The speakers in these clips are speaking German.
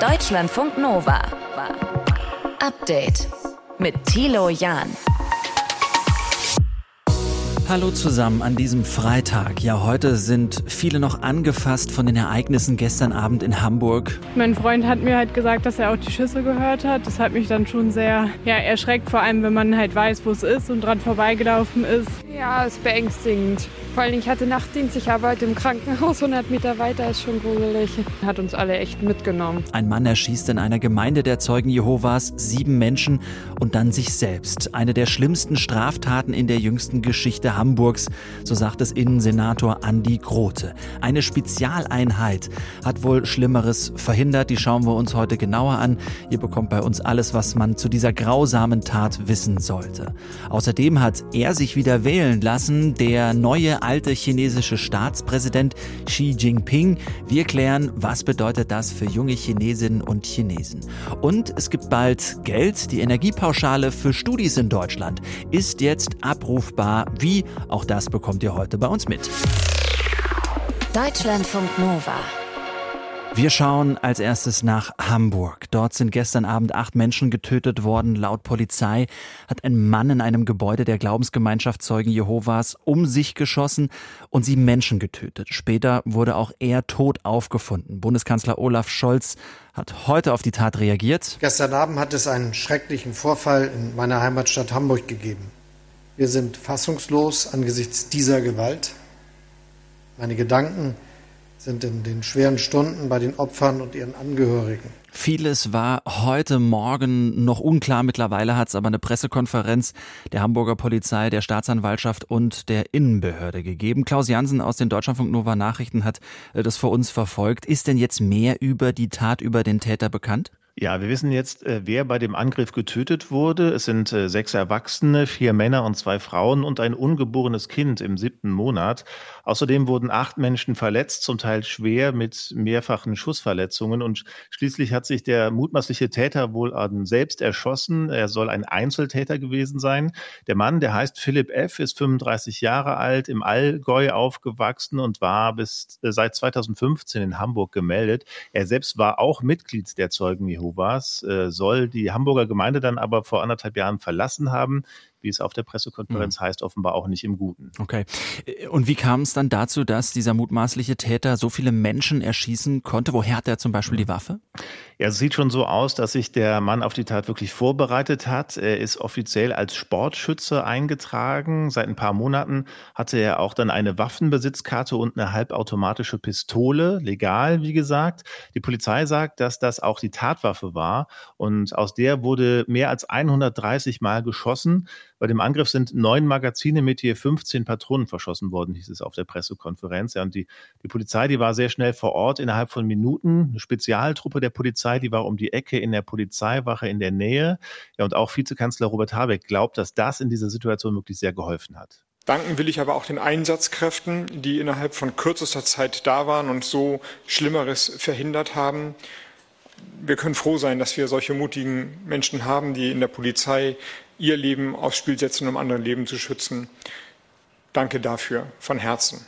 Deutschlandfunk Nova. Update mit Thilo Jahn. Hallo zusammen an diesem Freitag. Ja, heute sind viele noch angefasst von den Ereignissen gestern Abend in Hamburg. Mein Freund hat mir halt gesagt, dass er auch die Schüsse gehört hat. Das hat mich dann schon sehr ja, erschreckt, vor allem wenn man halt weiß, wo es ist und dran vorbeigelaufen ist. Ja, ist beängstigend. Vor allem, ich hatte Nachtdienst, ich arbeite im Krankenhaus, 100 Meter weiter ist schon gruselig. Hat uns alle echt mitgenommen. Ein Mann erschießt in einer Gemeinde der Zeugen Jehovas sieben Menschen und dann sich selbst. Eine der schlimmsten Straftaten in der jüngsten Geschichte Hamburgs, so sagt es Innensenator Andi Grote. Eine Spezialeinheit hat wohl Schlimmeres verhindert. Die schauen wir uns heute genauer an. Ihr bekommt bei uns alles, was man zu dieser grausamen Tat wissen sollte. Außerdem hat er sich wieder wählen lassen, der neue alte chinesische Staatspräsident Xi Jinping. Wir klären, was bedeutet das für junge Chinesinnen und Chinesen. Und es gibt bald Geld. Die Energiepauschale für Studis in Deutschland ist jetzt abrufbar. Wie? Auch das bekommt ihr heute bei uns mit. Deutschlandfunk Nova. Wir schauen als erstes nach Hamburg. Dort sind gestern Abend acht Menschen getötet worden. Laut Polizei hat ein Mann in einem Gebäude der Glaubensgemeinschaft Zeugen Jehovas um sich geschossen und sieben Menschen getötet. Später wurde auch er tot aufgefunden. Bundeskanzler Olaf Scholz hat heute auf die Tat reagiert. Gestern Abend hat es einen schrecklichen Vorfall in meiner Heimatstadt Hamburg gegeben. Wir sind fassungslos angesichts dieser Gewalt. Meine Gedanken sind in den schweren Stunden bei den Opfern und ihren Angehörigen. Vieles war heute Morgen noch unklar. Mittlerweile hat es aber eine Pressekonferenz der Hamburger Polizei, der Staatsanwaltschaft und der Innenbehörde gegeben. Klaus Jansen aus den Deutschlandfunk Nova Nachrichten hat äh, das für uns verfolgt. Ist denn jetzt mehr über die Tat, über den Täter bekannt? Ja, wir wissen jetzt, äh, wer bei dem Angriff getötet wurde. Es sind äh, sechs Erwachsene, vier Männer und zwei Frauen und ein ungeborenes Kind im siebten Monat. Außerdem wurden acht Menschen verletzt, zum Teil schwer mit mehrfachen Schussverletzungen. Und schließlich hat sich der mutmaßliche Täter wohl selbst erschossen. Er soll ein Einzeltäter gewesen sein. Der Mann, der heißt Philipp F., ist 35 Jahre alt, im Allgäu aufgewachsen und war bis äh, seit 2015 in Hamburg gemeldet. Er selbst war auch Mitglied der Zeugen Jehovas. Äh, soll die Hamburger Gemeinde dann aber vor anderthalb Jahren verlassen haben wie es auf der Pressekonferenz mhm. heißt, offenbar auch nicht im Guten. Okay. Und wie kam es dann dazu, dass dieser mutmaßliche Täter so viele Menschen erschießen konnte? Woher hat er zum Beispiel die Waffe? Ja, es sieht schon so aus, dass sich der Mann auf die Tat wirklich vorbereitet hat. Er ist offiziell als Sportschütze eingetragen. Seit ein paar Monaten hatte er auch dann eine Waffenbesitzkarte und eine halbautomatische Pistole, legal, wie gesagt. Die Polizei sagt, dass das auch die Tatwaffe war und aus der wurde mehr als 130 Mal geschossen. Bei dem Angriff sind neun Magazine mit je 15 Patronen verschossen worden, hieß es auf der Pressekonferenz. Ja, und die, die Polizei, die war sehr schnell vor Ort, innerhalb von Minuten. Eine Spezialtruppe der Polizei, die war um die Ecke in der Polizeiwache in der Nähe. Ja, und auch Vizekanzler Robert Habeck glaubt, dass das in dieser Situation wirklich sehr geholfen hat. Danken will ich aber auch den Einsatzkräften, die innerhalb von kürzester Zeit da waren und so Schlimmeres verhindert haben. Wir können froh sein, dass wir solche mutigen Menschen haben, die in der Polizei ihr Leben aufs Spiel setzen, um andere Leben zu schützen. Danke dafür von Herzen.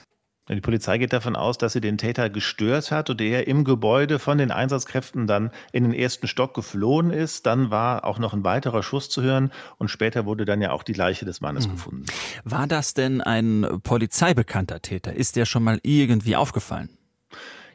Die Polizei geht davon aus, dass sie den Täter gestört hat und er im Gebäude von den Einsatzkräften dann in den ersten Stock geflohen ist. Dann war auch noch ein weiterer Schuss zu hören und später wurde dann ja auch die Leiche des Mannes mhm. gefunden. War das denn ein polizeibekannter Täter? Ist der schon mal irgendwie aufgefallen?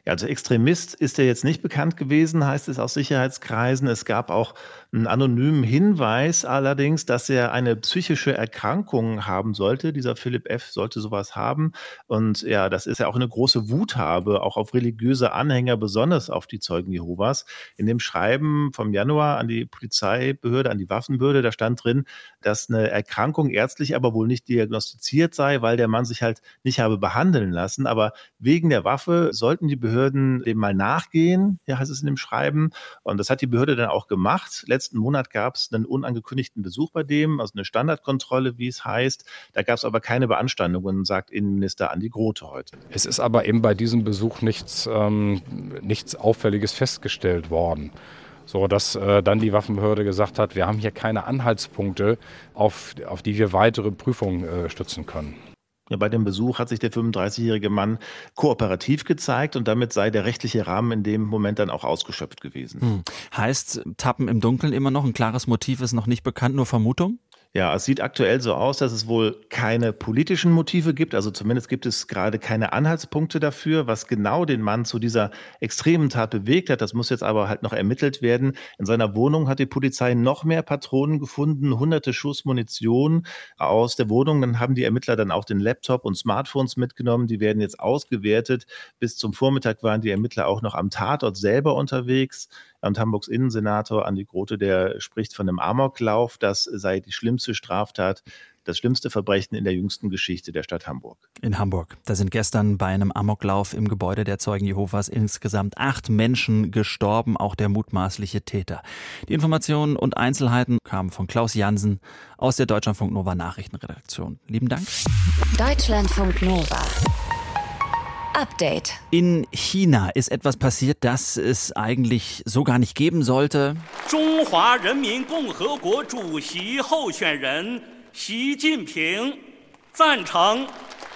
Also Extremist ist er jetzt nicht bekannt gewesen, heißt es aus Sicherheitskreisen. Es gab auch einen anonymen Hinweis allerdings, dass er eine psychische Erkrankung haben sollte. Dieser Philipp F. sollte sowas haben. Und ja, das ist ja auch eine große Wuthabe, auch auf religiöse Anhänger, besonders auf die Zeugen Jehovas. In dem Schreiben vom Januar an die Polizeibehörde, an die Waffenbehörde, da stand drin, dass eine Erkrankung ärztlich aber wohl nicht diagnostiziert sei, weil der Mann sich halt nicht habe behandeln lassen. Aber wegen der Waffe sollten die Behörden dem mal nachgehen, ja, heißt es in dem Schreiben. Und das hat die Behörde dann auch gemacht letzten Monat gab es einen unangekündigten Besuch bei dem, also eine Standardkontrolle, wie es heißt. Da gab es aber keine Beanstandungen, sagt Innenminister Andi Grote heute. Es ist aber eben bei diesem Besuch nichts, ähm, nichts Auffälliges festgestellt worden so dass äh, dann die Waffenbehörde gesagt hat, wir haben hier keine Anhaltspunkte, auf, auf die wir weitere Prüfungen äh, stützen können. Ja, bei dem Besuch hat sich der 35-jährige Mann kooperativ gezeigt und damit sei der rechtliche Rahmen in dem Moment dann auch ausgeschöpft gewesen. Hm. Heißt, Tappen im Dunkeln immer noch? Ein klares Motiv ist noch nicht bekannt, nur Vermutung? Ja, es sieht aktuell so aus, dass es wohl keine politischen Motive gibt. Also zumindest gibt es gerade keine Anhaltspunkte dafür, was genau den Mann zu dieser extremen Tat bewegt hat. Das muss jetzt aber halt noch ermittelt werden. In seiner Wohnung hat die Polizei noch mehr Patronen gefunden, hunderte Schuss Munition aus der Wohnung. Dann haben die Ermittler dann auch den Laptop und Smartphones mitgenommen. Die werden jetzt ausgewertet. Bis zum Vormittag waren die Ermittler auch noch am Tatort selber unterwegs. Und Hamburgs Innensenator Andi Grote, der spricht von einem Amoklauf. Das sei die schlimmste Straftat, das schlimmste Verbrechen in der jüngsten Geschichte der Stadt Hamburg. In Hamburg. Da sind gestern bei einem Amoklauf im Gebäude der Zeugen Jehovas insgesamt acht Menschen gestorben, auch der mutmaßliche Täter. Die Informationen und Einzelheiten kamen von Klaus Jansen aus der Deutschlandfunk Nova Nachrichtenredaktion. Lieben Dank. Deutschlandfunk Nova. Update. In China ist etwas passiert, das es eigentlich so gar nicht geben sollte. Xi Jinping 赞成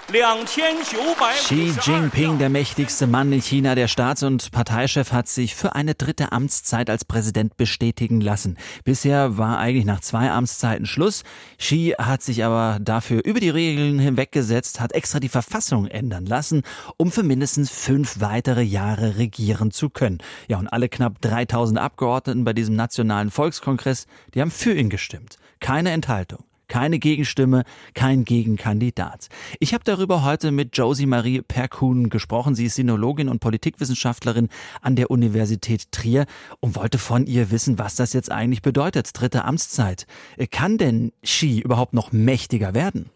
Xi Jinping, der mächtigste Mann in China, der Staats- und Parteichef, hat sich für eine dritte Amtszeit als Präsident bestätigen lassen. Bisher war eigentlich nach zwei Amtszeiten Schluss. Xi hat sich aber dafür über die Regeln hinweggesetzt, hat extra die Verfassung ändern lassen, um für mindestens fünf weitere Jahre regieren zu können. Ja, und alle knapp 3000 Abgeordneten bei diesem nationalen Volkskongress, die haben für ihn gestimmt. Keine Enthaltung. Keine Gegenstimme, kein Gegenkandidat. Ich habe darüber heute mit Josie Marie Perkuhn gesprochen. Sie ist Sinologin und Politikwissenschaftlerin an der Universität Trier und wollte von ihr wissen, was das jetzt eigentlich bedeutet. Dritte Amtszeit. Kann denn Xi überhaupt noch mächtiger werden?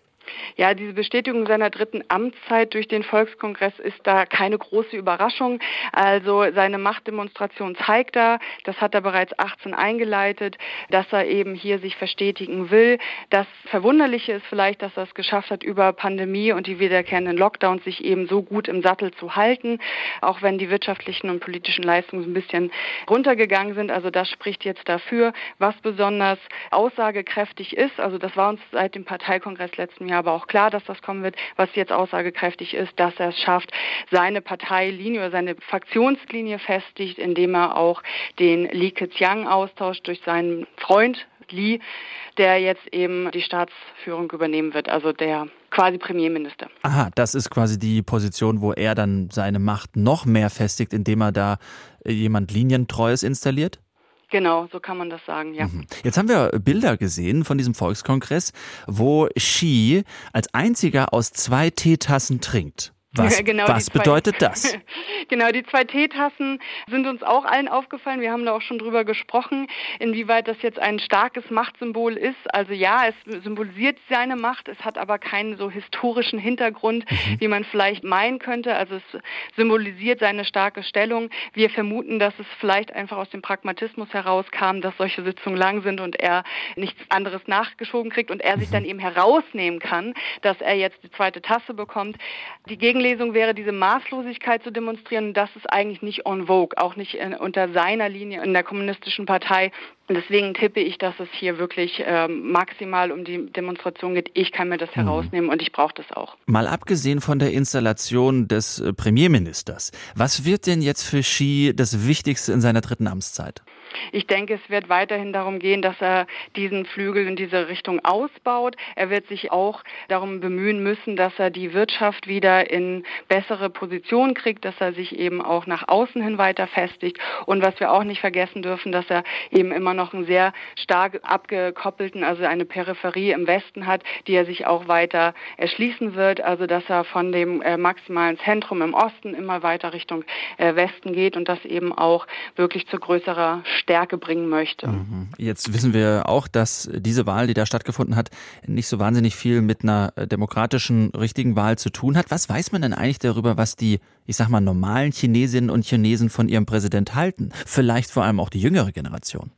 Ja, diese Bestätigung seiner dritten Amtszeit durch den Volkskongress ist da keine große Überraschung. Also seine Machtdemonstration zeigt da, das hat er bereits 18 eingeleitet, dass er eben hier sich verstetigen will. Das Verwunderliche ist vielleicht, dass er es geschafft hat, über Pandemie und die wiederkehrenden Lockdowns sich eben so gut im Sattel zu halten, auch wenn die wirtschaftlichen und politischen Leistungen ein bisschen runtergegangen sind. Also das spricht jetzt dafür, was besonders aussagekräftig ist. Also das war uns seit dem Parteikongress letzten Jahr aber auch klar, dass das kommen wird. Was jetzt aussagekräftig ist, dass er es schafft, seine Parteilinie oder seine Fraktionslinie festigt, indem er auch den Li Keqiang austauscht durch seinen Freund Li, der jetzt eben die Staatsführung übernehmen wird, also der quasi Premierminister. Aha, das ist quasi die Position, wo er dann seine Macht noch mehr festigt, indem er da jemand Linientreues installiert? Genau, so kann man das sagen, ja. Mhm. Jetzt haben wir Bilder gesehen von diesem Volkskongress, wo Xi als einziger aus zwei Teetassen trinkt. Was, genau, was bedeutet das? genau, die zwei Teetassen sind uns auch allen aufgefallen. Wir haben da auch schon drüber gesprochen, inwieweit das jetzt ein starkes Machtsymbol ist. Also ja, es symbolisiert seine Macht, es hat aber keinen so historischen Hintergrund, mhm. wie man vielleicht meinen könnte. Also es symbolisiert seine starke Stellung. Wir vermuten, dass es vielleicht einfach aus dem Pragmatismus herauskam, dass solche Sitzungen lang sind und er nichts anderes nachgeschoben kriegt und er sich mhm. dann eben herausnehmen kann, dass er jetzt die zweite Tasse bekommt. Die Gegenlinie Lesung wäre, diese Maßlosigkeit zu demonstrieren. das ist eigentlich nicht en vogue, auch nicht in, unter seiner Linie in der kommunistischen Partei. Und deswegen tippe ich, dass es hier wirklich ähm, maximal um die Demonstration geht. Ich kann mir das mhm. herausnehmen und ich brauche das auch. Mal abgesehen von der Installation des äh, Premierministers, was wird denn jetzt für Xi das Wichtigste in seiner dritten Amtszeit? Ich denke, es wird weiterhin darum gehen, dass er diesen Flügel in diese Richtung ausbaut. Er wird sich auch darum bemühen müssen, dass er die Wirtschaft wieder in bessere Position kriegt, dass er sich eben auch nach außen hin weiter festigt. Und was wir auch nicht vergessen dürfen, dass er eben immer noch einen sehr stark abgekoppelten, also eine Peripherie im Westen hat, die er sich auch weiter erschließen wird. Also dass er von dem äh, maximalen Zentrum im Osten immer weiter Richtung äh, Westen geht und das eben auch wirklich zu größerer Stärke bringen möchte. Mhm. Jetzt wissen wir auch, dass diese Wahl, die da stattgefunden hat, nicht so wahnsinnig viel mit einer äh, demokratischen, richtigen Wahl zu tun hat. Was weiß man denn eigentlich darüber, was die, ich sag mal, normalen Chinesinnen und Chinesen von ihrem Präsident halten? Vielleicht vor allem auch die jüngere Generation.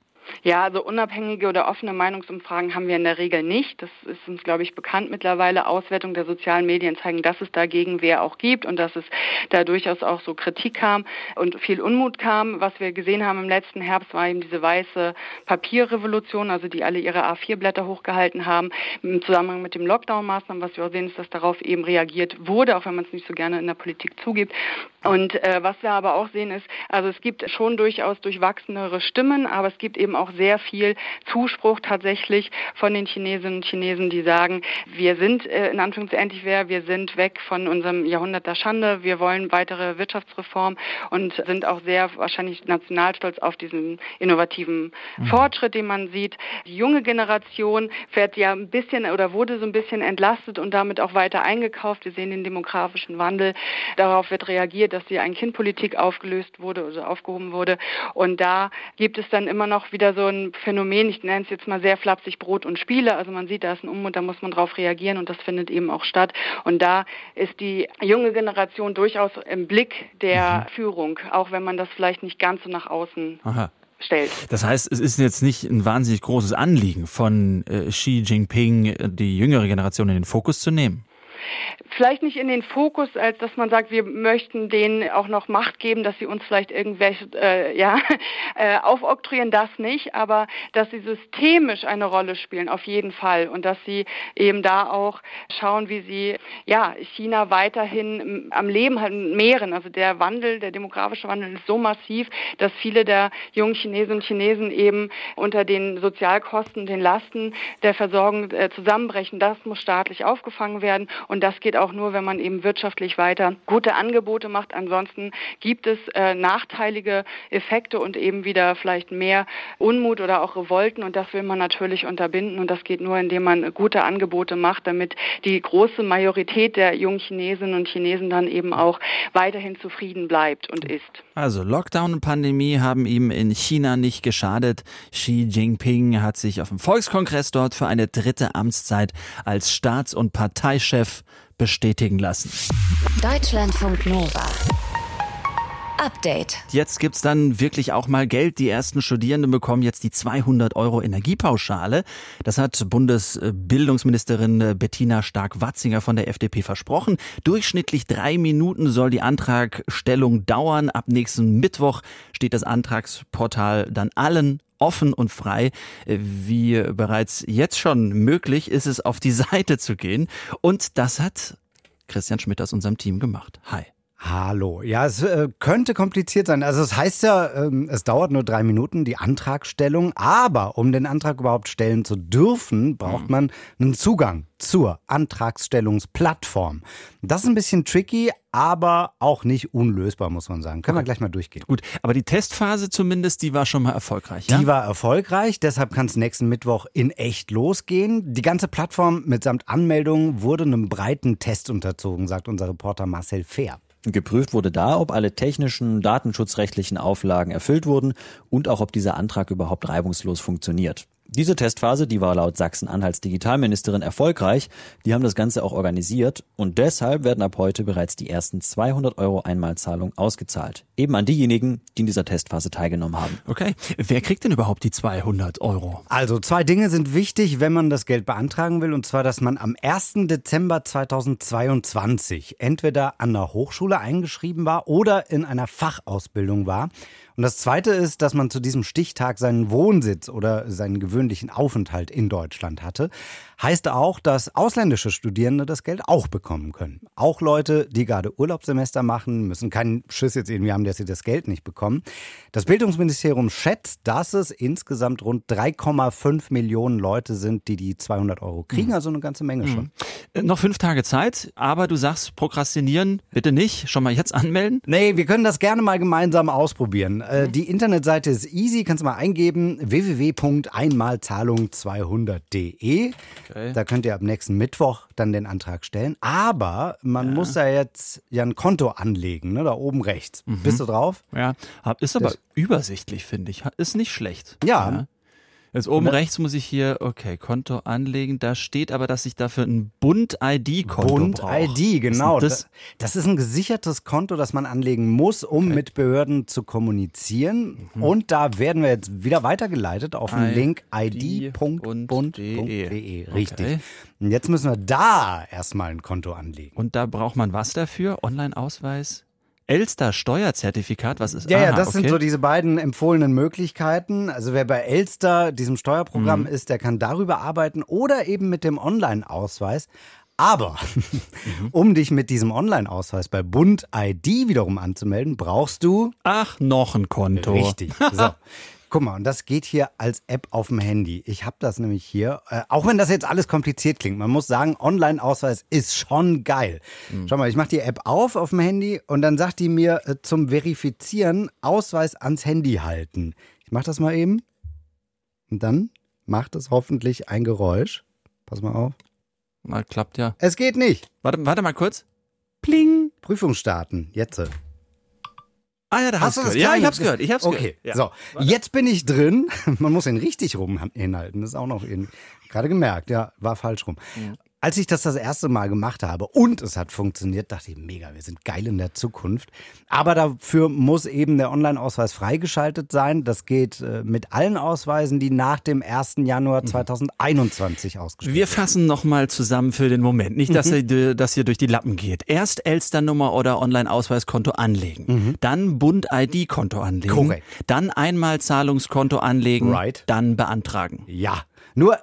Ja, also unabhängige oder offene Meinungsumfragen haben wir in der Regel nicht. Das ist uns, glaube ich, bekannt mittlerweile. Auswertungen der sozialen Medien zeigen, dass es dagegen wer auch gibt und dass es da durchaus auch so Kritik kam und viel Unmut kam. Was wir gesehen haben im letzten Herbst war eben diese weiße Papierrevolution, also die alle ihre A4-Blätter hochgehalten haben im Zusammenhang mit dem Lockdown-Maßnahmen. Was wir auch sehen, ist, dass darauf eben reagiert wurde, auch wenn man es nicht so gerne in der Politik zugibt. Und äh, was wir aber auch sehen ist, also es gibt schon durchaus durchwachsenere Stimmen, aber es gibt eben auch sehr viel Zuspruch tatsächlich von den Chinesinnen und Chinesen, die sagen, wir sind äh, in Anführungszeichen endlich wer, wir sind weg von unserem Jahrhundert der Schande, wir wollen weitere Wirtschaftsreform und sind auch sehr wahrscheinlich nationalstolz auf diesen innovativen mhm. Fortschritt, den man sieht. Die junge Generation fährt ja ein bisschen oder wurde so ein bisschen entlastet und damit auch weiter eingekauft. Wir sehen den demografischen Wandel. Darauf wird reagiert, dass die Ein-Kind-Politik aufgelöst wurde oder aufgehoben wurde. Und da gibt es dann immer noch wieder so ein Phänomen, ich nenne es jetzt mal sehr flapsig Brot und Spiele. Also man sieht, da ist ein Unmut, da muss man drauf reagieren und das findet eben auch statt. Und da ist die junge Generation durchaus im Blick der mhm. Führung, auch wenn man das vielleicht nicht ganz so nach außen Aha. Stellt. Das heißt, es ist jetzt nicht ein wahnsinnig großes Anliegen von äh, Xi Jinping, die jüngere Generation in den Fokus zu nehmen vielleicht nicht in den Fokus, als dass man sagt, wir möchten denen auch noch Macht geben, dass sie uns vielleicht irgendwelche, äh, ja, äh, aufoktroyieren, das nicht, aber dass sie systemisch eine Rolle spielen, auf jeden Fall. Und dass sie eben da auch schauen, wie sie, ja, China weiterhin am Leben halten, mehren. Also der Wandel, der demografische Wandel ist so massiv, dass viele der jungen Chinesinnen und Chinesen eben unter den Sozialkosten, den Lasten der Versorgung äh, zusammenbrechen. Das muss staatlich aufgefangen werden. Und das geht auch nur, wenn man eben wirtschaftlich weiter gute Angebote macht. Ansonsten gibt es äh, nachteilige Effekte und eben wieder vielleicht mehr Unmut oder auch Revolten. Und das will man natürlich unterbinden. Und das geht nur, indem man gute Angebote macht, damit die große Majorität der jungen Chinesinnen und Chinesen dann eben auch weiterhin zufrieden bleibt und ist. Also Lockdown und Pandemie haben ihm in China nicht geschadet. Xi Jinping hat sich auf dem Volkskongress dort für eine dritte Amtszeit als Staats- und Parteichef bestätigen lassen. Deutschlandfunk Nova. Update. Jetzt gibt's dann wirklich auch mal Geld. Die ersten Studierenden bekommen jetzt die 200 Euro Energiepauschale. Das hat Bundesbildungsministerin Bettina Stark-Watzinger von der FDP versprochen. Durchschnittlich drei Minuten soll die Antragstellung dauern. Ab nächsten Mittwoch steht das Antragsportal dann allen offen und frei. Wie bereits jetzt schon möglich ist es, auf die Seite zu gehen. Und das hat Christian Schmidt aus unserem Team gemacht. Hi. Hallo. Ja, es äh, könnte kompliziert sein. Also es heißt ja, ähm, es dauert nur drei Minuten, die Antragstellung. Aber um den Antrag überhaupt stellen zu dürfen, braucht mhm. man einen Zugang zur Antragstellungsplattform. Das ist ein bisschen tricky, aber auch nicht unlösbar, muss man sagen. Können okay. wir gleich mal durchgehen. Gut, aber die Testphase zumindest, die war schon mal erfolgreich. Ja? Die war erfolgreich, deshalb kann es nächsten Mittwoch in echt losgehen. Die ganze Plattform mitsamt Anmeldung wurde einem breiten Test unterzogen, sagt unser Reporter Marcel Fehr. Geprüft wurde da, ob alle technischen, datenschutzrechtlichen Auflagen erfüllt wurden und auch ob dieser Antrag überhaupt reibungslos funktioniert. Diese Testphase, die war laut Sachsen-Anhalts Digitalministerin erfolgreich. Die haben das Ganze auch organisiert und deshalb werden ab heute bereits die ersten 200 Euro Einmalzahlung ausgezahlt. Eben an diejenigen, die in dieser Testphase teilgenommen haben. Okay. Wer kriegt denn überhaupt die 200 Euro? Also zwei Dinge sind wichtig, wenn man das Geld beantragen will. Und zwar, dass man am 1. Dezember 2022 entweder an der Hochschule eingeschrieben war oder in einer Fachausbildung war. Und das Zweite ist, dass man zu diesem Stichtag seinen Wohnsitz oder seinen gewöhnlichen Aufenthalt in Deutschland hatte. Heißt auch, dass ausländische Studierende das Geld auch bekommen können. Auch Leute, die gerade Urlaubssemester machen, müssen keinen Schiss jetzt irgendwie haben, dass sie das Geld nicht bekommen. Das Bildungsministerium schätzt, dass es insgesamt rund 3,5 Millionen Leute sind, die die 200 Euro kriegen. Mhm. Also eine ganze Menge schon. Mhm. Noch fünf Tage Zeit, aber du sagst, prokrastinieren bitte nicht. Schon mal jetzt anmelden? Nee, wir können das gerne mal gemeinsam ausprobieren. Äh, die Internetseite ist easy, kannst du mal eingeben, www.einmalzahlung200.de. Okay. Da könnt ihr ab nächsten Mittwoch dann den Antrag stellen. Aber man ja. muss ja jetzt ja ein Konto anlegen, ne, da oben rechts. Mhm. Bist du drauf? Ja, ist aber das übersichtlich, finde ich. Ist nicht schlecht. ja. ja. Jetzt oben rechts muss ich hier, okay, Konto anlegen. Da steht aber, dass ich dafür ein Bund-ID-Konto Bund brauche. ID, genau. das? Das, ist ein gesichertes Konto, das man anlegen muss, um mit Behörden zu kommunizieren. Mhm. Und da werden wir jetzt wieder weitergeleitet auf den Link und id.bund.de. de. Richtig. Okay. Und jetzt müssen wir da erstmal ein Konto anlegen. Und da braucht man was dafür? Online-Ausweis? Elster Steuerzertifikat, was ist Ja, ja, Aha, das okay. sind so diese beiden empfohlenen Möglichkeiten. Also wer bei Elster, diesem Steuerprogramm Mhm. ist, der kann darüber arbeiten oder eben mit dem Online-Ausweis. Aber Mhm. um dich mit diesem Online-Ausweis bei Bund ID wiederum anzumelden, brauchst du Ach, noch ein Konto. Richtig. So. Guck mal, und das geht hier als App auf dem Handy. Ich habe das nämlich hier. Äh, auch wenn das jetzt alles kompliziert klingt, man muss sagen, Online-Ausweis ist schon geil. Schau mal, ich mache die App auf auf dem Handy und dann sagt die mir äh, zum Verifizieren Ausweis ans Handy halten. Ich mache das mal eben. Und dann macht es hoffentlich ein Geräusch. Pass mal auf. Mal klappt ja. Es geht nicht. Warte, warte mal kurz. Pling. Prüfung starten. Jetzt. Ah ja, da hast Hast du gehört. das Ja, ich hab's gehört. Ich hab's okay, gehört. Ja. so. Jetzt bin ich drin. Man muss ihn richtig rum hinhalten. Das ist auch noch in, gerade gemerkt. Ja, war falsch rum. Als ich das das erste Mal gemacht habe und es hat funktioniert, dachte ich, mega, wir sind geil in der Zukunft. Aber dafür muss eben der Online-Ausweis freigeschaltet sein. Das geht äh, mit allen Ausweisen, die nach dem 1. Januar 2021 ausgestellt Wir fassen nochmal zusammen für den Moment. Nicht, dass, Mhm. ihr, dass ihr durch die Lappen geht. Erst Elsternummer oder Online-Ausweiskonto anlegen. Dann Bund-ID-Konto anlegen. Mhm. Korrekt. Dann einmal Zahlungskonto anlegen. Right. Dann beantragen. Ja, nur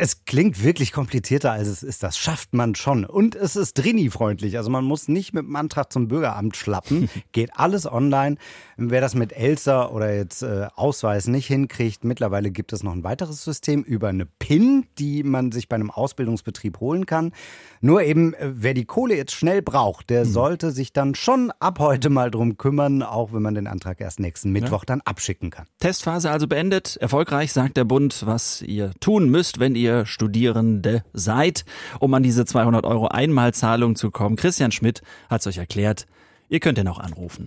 es klingt wirklich komplizierter, als es ist. Das schafft man schon. Und es ist Drini-freundlich. Also man muss nicht mit dem Antrag zum Bürgeramt schlappen. Geht alles online. Wer das mit Elster oder jetzt äh, Ausweis nicht hinkriegt, mittlerweile gibt es noch ein weiteres System über eine PIN, die man sich bei einem Ausbildungsbetrieb holen kann. Nur eben, äh, wer die Kohle jetzt schnell braucht, der sollte sich dann schon ab heute mal drum kümmern, auch wenn man den Antrag erst nächsten Mittwoch dann abschicken kann. Testphase also beendet. Erfolgreich sagt der Bund, was ihr tun müsst, wenn ihr Studierende seid, um an diese 200 Euro Einmalzahlung zu kommen. Christian Schmidt hat es euch erklärt. Ihr könnt ihn auch anrufen.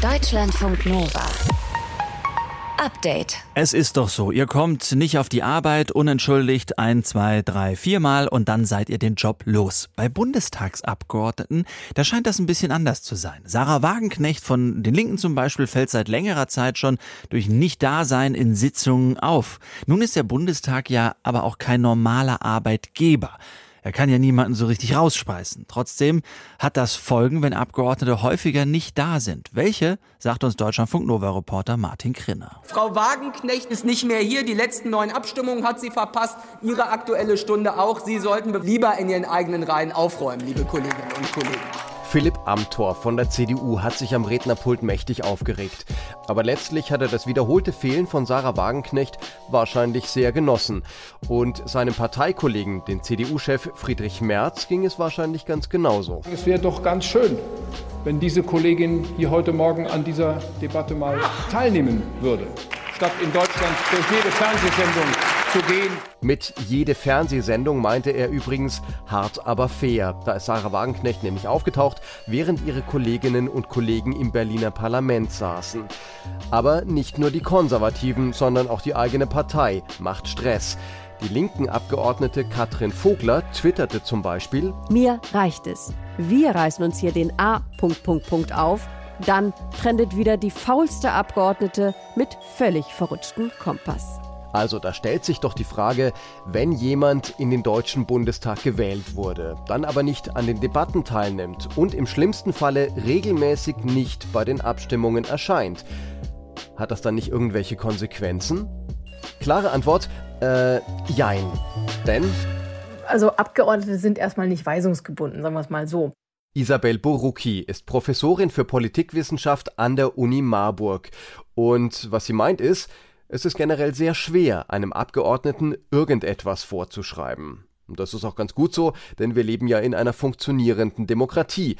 Deutschlandfunk Nova. Update. Es ist doch so, ihr kommt nicht auf die Arbeit unentschuldigt ein, zwei, drei, viermal und dann seid ihr den Job los. Bei Bundestagsabgeordneten, da scheint das ein bisschen anders zu sein. Sarah Wagenknecht von den Linken zum Beispiel fällt seit längerer Zeit schon durch Nicht-Dasein in Sitzungen auf. Nun ist der Bundestag ja aber auch kein normaler Arbeitgeber. Er kann ja niemanden so richtig rausspeisen. Trotzdem hat das Folgen, wenn Abgeordnete häufiger nicht da sind. Welche, sagt uns Deutschlandfunk Nova-Reporter Martin Krinner. Frau Wagenknecht ist nicht mehr hier. Die letzten neun Abstimmungen hat sie verpasst. Ihre aktuelle Stunde auch. Sie sollten lieber in Ihren eigenen Reihen aufräumen, liebe Kolleginnen und Kollegen. Philipp Amthor von der CDU hat sich am Rednerpult mächtig aufgeregt. Aber letztlich hat er das wiederholte Fehlen von Sarah Wagenknecht wahrscheinlich sehr genossen. Und seinem Parteikollegen, den CDU-Chef Friedrich Merz, ging es wahrscheinlich ganz genauso. Es wäre doch ganz schön, wenn diese Kollegin hier heute Morgen an dieser Debatte mal teilnehmen würde, statt in Deutschland durch jede Fernsehsendung zu gehen. Mit jede Fernsehsendung meinte er übrigens hart aber fair. Da ist Sarah Wagenknecht nämlich aufgetaucht, während ihre Kolleginnen und Kollegen im Berliner Parlament saßen. Aber nicht nur die Konservativen, sondern auch die eigene Partei macht Stress. Die linken Abgeordnete Katrin Vogler twitterte zum Beispiel, Mir reicht es. Wir reißen uns hier den A. Punkt, Punkt, Punkt auf. Dann trendet wieder die faulste Abgeordnete mit völlig verrutschten Kompass. Also da stellt sich doch die Frage, wenn jemand in den Deutschen Bundestag gewählt wurde, dann aber nicht an den Debatten teilnimmt und im schlimmsten Falle regelmäßig nicht bei den Abstimmungen erscheint, hat das dann nicht irgendwelche Konsequenzen? Klare Antwort, äh, jein. Denn Also Abgeordnete sind erstmal nicht weisungsgebunden, sagen wir es mal so. Isabel Borucki ist Professorin für Politikwissenschaft an der Uni Marburg. Und was sie meint ist, es ist generell sehr schwer, einem Abgeordneten irgendetwas vorzuschreiben. Und das ist auch ganz gut so, denn wir leben ja in einer funktionierenden Demokratie.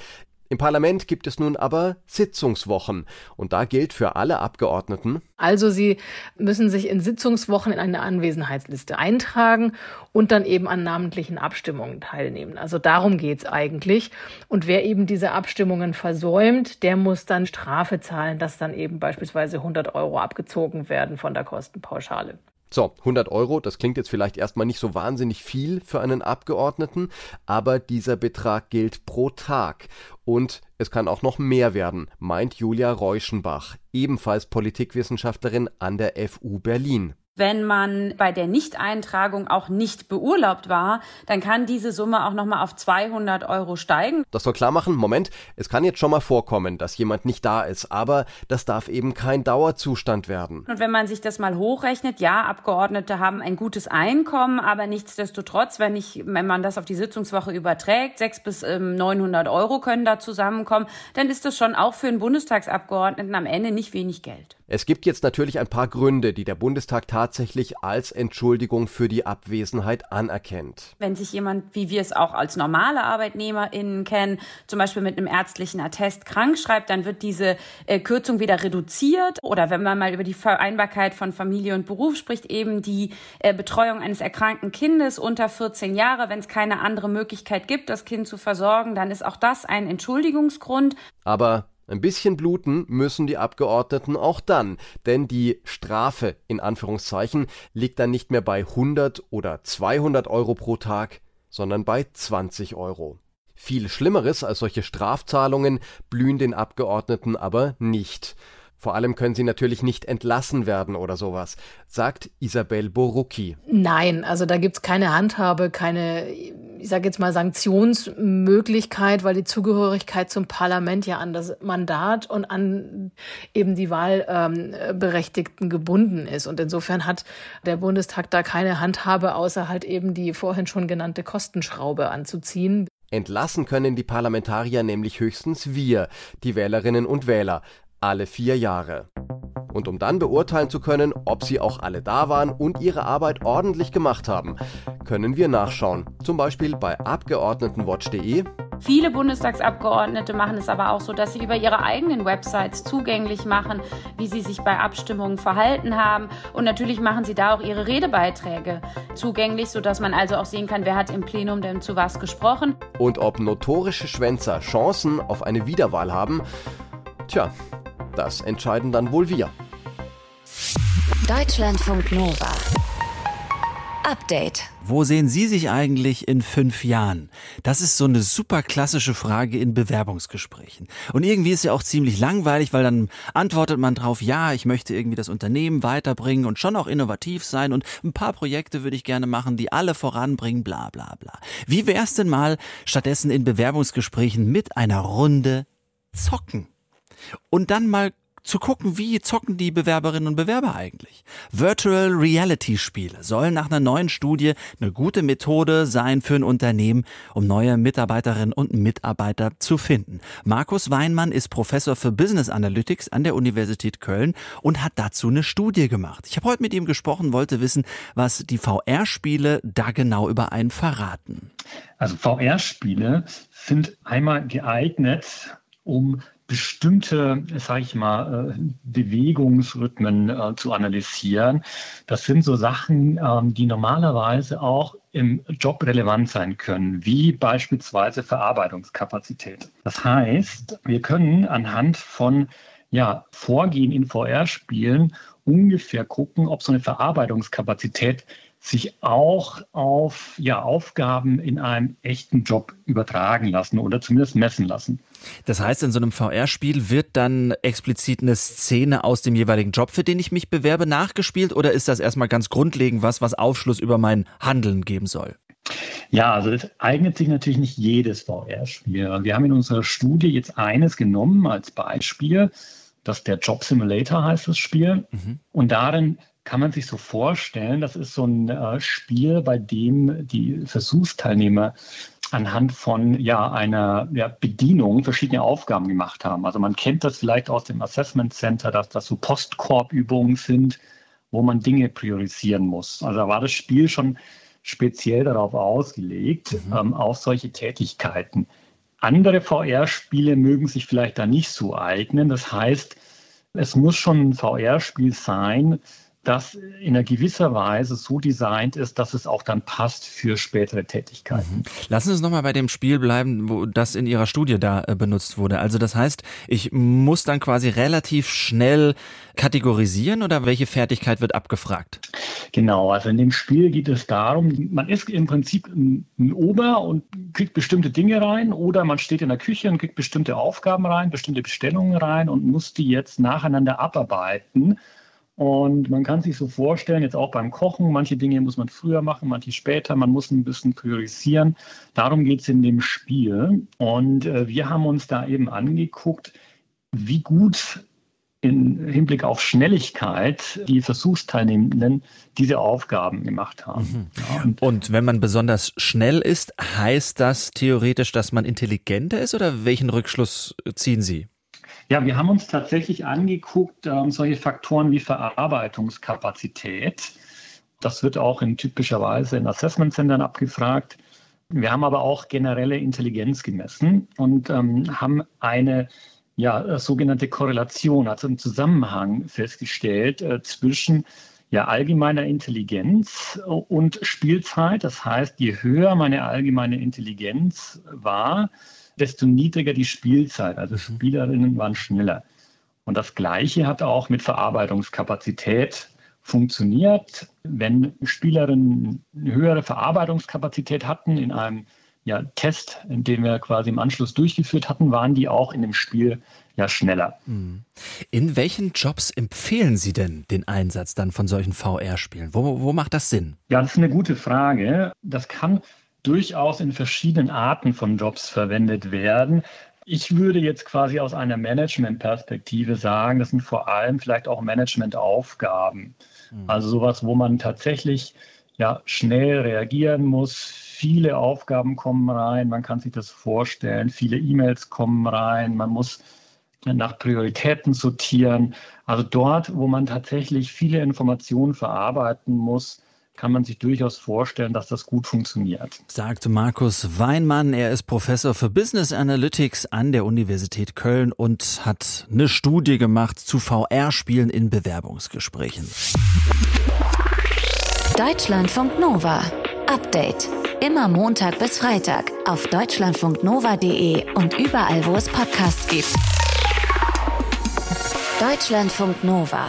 Im Parlament gibt es nun aber Sitzungswochen. Und da gilt für alle Abgeordneten, Also sie müssen sich in Sitzungswochen in eine Anwesenheitsliste eintragen und dann eben an namentlichen Abstimmungen teilnehmen. Also darum geht's eigentlich. Und wer eben diese Abstimmungen versäumt, der muss dann Strafe zahlen, dass dann eben beispielsweise 100 Euro abgezogen werden von der Kostenpauschale. So, 100 Euro, das klingt jetzt vielleicht erstmal nicht so wahnsinnig viel für einen Abgeordneten, aber dieser Betrag gilt pro Tag. Und es kann auch noch mehr werden, meint Julia Reuschenbach, ebenfalls Politikwissenschaftlerin an der FU Berlin. Wenn man bei der Nichteintragung auch nicht beurlaubt war, dann kann diese Summe auch nochmal auf 200 Euro steigen. Das soll klar machen, Moment, es kann jetzt schon mal vorkommen, dass jemand nicht da ist, aber das darf eben kein Dauerzustand werden. Und wenn man sich das mal hochrechnet, ja, Abgeordnete haben ein gutes Einkommen, aber nichtsdestotrotz, wenn, ich, wenn man das auf die Sitzungswoche überträgt, 600 bis ähm, 900 Euro können da zusammenkommen, dann ist das schon auch für einen Bundestagsabgeordneten am Ende nicht wenig Geld. Es gibt jetzt natürlich ein paar Gründe, die der Bundestag tatsächlich als Entschuldigung für die Abwesenheit anerkennt. Wenn sich jemand, wie wir es auch als normale ArbeitnehmerInnen kennen, zum Beispiel mit einem ärztlichen Attest krank schreibt, dann wird diese äh, Kürzung wieder reduziert. Oder wenn man mal über die Vereinbarkeit von Familie und Beruf spricht, eben die äh, Betreuung eines erkrankten Kindes unter 14 Jahre, wenn es keine andere Möglichkeit gibt, das Kind zu versorgen, dann ist auch das ein Entschuldigungsgrund. Aber ein bisschen bluten müssen die Abgeordneten auch dann, denn die Strafe in Anführungszeichen liegt dann nicht mehr bei 100 oder 200 Euro pro Tag, sondern bei 20 Euro. Viel Schlimmeres als solche Strafzahlungen blühen den Abgeordneten aber nicht. Vor allem können sie natürlich nicht entlassen werden oder sowas, sagt Isabel Borucki. Nein, also da gibt's keine Handhabe, keine, ich sage jetzt mal, Sanktionsmöglichkeit, weil die Zugehörigkeit zum Parlament ja an das Mandat und an eben die Wahlberechtigten gebunden ist. Und insofern hat der Bundestag da keine Handhabe, außer halt eben die vorhin schon genannte Kostenschraube anzuziehen. Entlassen können die Parlamentarier nämlich höchstens wir, die Wählerinnen und Wähler alle vier Jahre. Und um dann beurteilen zu können, ob sie auch alle da waren und ihre Arbeit ordentlich gemacht haben, können wir nachschauen. Zum Beispiel bei Abgeordnetenwatch.de. Viele Bundestagsabgeordnete machen es aber auch so, dass sie über ihre eigenen Websites zugänglich machen, wie sie sich bei Abstimmungen verhalten haben. Und natürlich machen sie da auch ihre Redebeiträge zugänglich, sodass man also auch sehen kann, wer hat im Plenum denn zu was gesprochen. Und ob notorische Schwänzer Chancen auf eine Wiederwahl haben, tja, das entscheiden dann wohl wir. Deutschlandfunk Nova. Update. Wo sehen Sie sich eigentlich in fünf Jahren? Das ist so eine super klassische Frage in Bewerbungsgesprächen. Und irgendwie ist ja auch ziemlich langweilig, weil dann antwortet man drauf, ja, ich möchte irgendwie das Unternehmen weiterbringen und schon auch innovativ sein und ein paar Projekte würde ich gerne machen, die alle voranbringen, bla bla bla. Wie wär's denn mal stattdessen in Bewerbungsgesprächen mit einer Runde zocken? Und dann mal zu gucken, wie zocken die Bewerberinnen und Bewerber eigentlich. Virtual Reality Spiele sollen nach einer neuen Studie eine gute Methode sein für ein Unternehmen, um neue Mitarbeiterinnen und Mitarbeiter zu finden. Markus Weinmann ist Professor für Business Analytics an der Universität Köln und hat dazu eine Studie gemacht. Ich habe heute mit ihm gesprochen, wollte wissen, was die VR-Spiele da genau über einen verraten. Also VR-Spiele sind einmal geeignet, um bestimmte, sage ich mal, äh, Bewegungsrhythmen äh, zu analysieren. Das sind so Sachen, ähm, die normalerweise auch im Job relevant sein können, wie beispielsweise Verarbeitungskapazität. Das heißt, wir können anhand von ja, Vorgehen in VR-Spielen ungefähr gucken, ob so eine Verarbeitungskapazität sich auch auf ja, Aufgaben in einem echten Job übertragen lassen oder zumindest messen lassen. Das heißt, in so einem VR-Spiel wird dann explizit eine Szene aus dem jeweiligen Job, für den ich mich bewerbe, nachgespielt oder ist das erstmal ganz grundlegend was, was Aufschluss über mein Handeln geben soll? Ja, also es eignet sich natürlich nicht jedes VR-Spiel. Wir haben in unserer Studie jetzt eines genommen als Beispiel. Das der Job Simulator heißt das Spiel. Mhm. Und darin kann man sich so vorstellen, das ist so ein äh, Spiel, bei dem die Versuchsteilnehmer anhand von ja, einer ja, Bedienung verschiedene Aufgaben gemacht haben. Also man kennt das vielleicht aus dem Assessment Center, dass das so Postkorbübungen sind, wo man Dinge priorisieren muss. Also da war das Spiel schon speziell darauf ausgelegt, mhm. ähm, auf solche Tätigkeiten. Andere VR-Spiele mögen sich vielleicht da nicht so eignen. Das heißt, es muss schon ein VR-Spiel sein, das in einer gewisser Weise so designt ist, dass es auch dann passt für spätere Tätigkeiten. Mhm. Lassen Sie uns nochmal bei dem Spiel bleiben, wo das in Ihrer Studie da äh, benutzt wurde. Also das heißt, ich muss dann quasi relativ schnell kategorisieren oder welche Fertigkeit wird abgefragt? Genau, also in dem Spiel geht es darum, man ist im Prinzip ein, ein Ober und kriegt bestimmte Dinge rein oder man steht in der Küche und kriegt bestimmte Aufgaben rein, bestimmte Bestellungen rein und muss die jetzt nacheinander abarbeiten. Und man kann sich so vorstellen, jetzt auch beim Kochen, manche Dinge muss man früher machen, manche später, man muss ein bisschen priorisieren. Darum geht es in dem Spiel. Und äh, wir haben uns da eben angeguckt, wie gut im Hinblick auf Schnelligkeit die Versuchsteilnehmenden diese Aufgaben gemacht haben. Mhm. Ja, und, und, wenn man besonders schnell ist, heißt das theoretisch, dass man intelligenter ist oder welchen Rückschluss ziehen Sie? Ja, wir haben uns tatsächlich angeguckt, ähm, solche Faktoren wie Verarbeitungskapazität. Das wird auch in typischer Weise in Assessment Centern abgefragt. Wir haben aber auch generelle Intelligenz gemessen und ähm, haben eine ja, sogenannte Korrelation, also einen Zusammenhang festgestellt äh, zwischen ja, allgemeiner Intelligenz und Spielzeit. Das heißt, je höher meine allgemeine Intelligenz war, desto niedriger die Spielzeit. Also mhm. Spielerinnen waren schneller. Und das Gleiche hat auch mit Verarbeitungskapazität funktioniert. Wenn Spielerinnen eine höhere Verarbeitungskapazität hatten in einem ja, Test, den wir quasi im Anschluss durchgeführt hatten, waren die auch in dem Spiel ja schneller. Mhm. In welchen Jobs empfehlen Sie denn den Einsatz dann von solchen VR-Spielen? Wo, wo macht das Sinn? Ja, das ist eine gute Frage. Das kann durchaus in verschiedenen Arten von Jobs verwendet werden. Ich würde jetzt quasi aus einer Management-Perspektive sagen, das sind vor allem vielleicht auch Managementaufgaben. Mhm. Also sowas, wo man tatsächlich ja, schnell reagieren muss. Viele Aufgaben kommen rein, man kann sich das vorstellen. Viele E-Mails kommen rein, man muss nach Prioritäten sortieren. Also dort, wo man tatsächlich viele Informationen verarbeiten muss, kann man sich durchaus vorstellen, dass das gut funktioniert. Sagt Markus Weinmann. Er ist Professor für Business Analytics an der Universität Köln und hat eine Studie gemacht zu VR-Spielen in Bewerbungsgesprächen. Deutschlandfunk Nova. Update. Immer Montag bis Freitag auf deutschlandfunknova.de und überall, wo es Podcasts gibt. Deutschlandfunk Nova.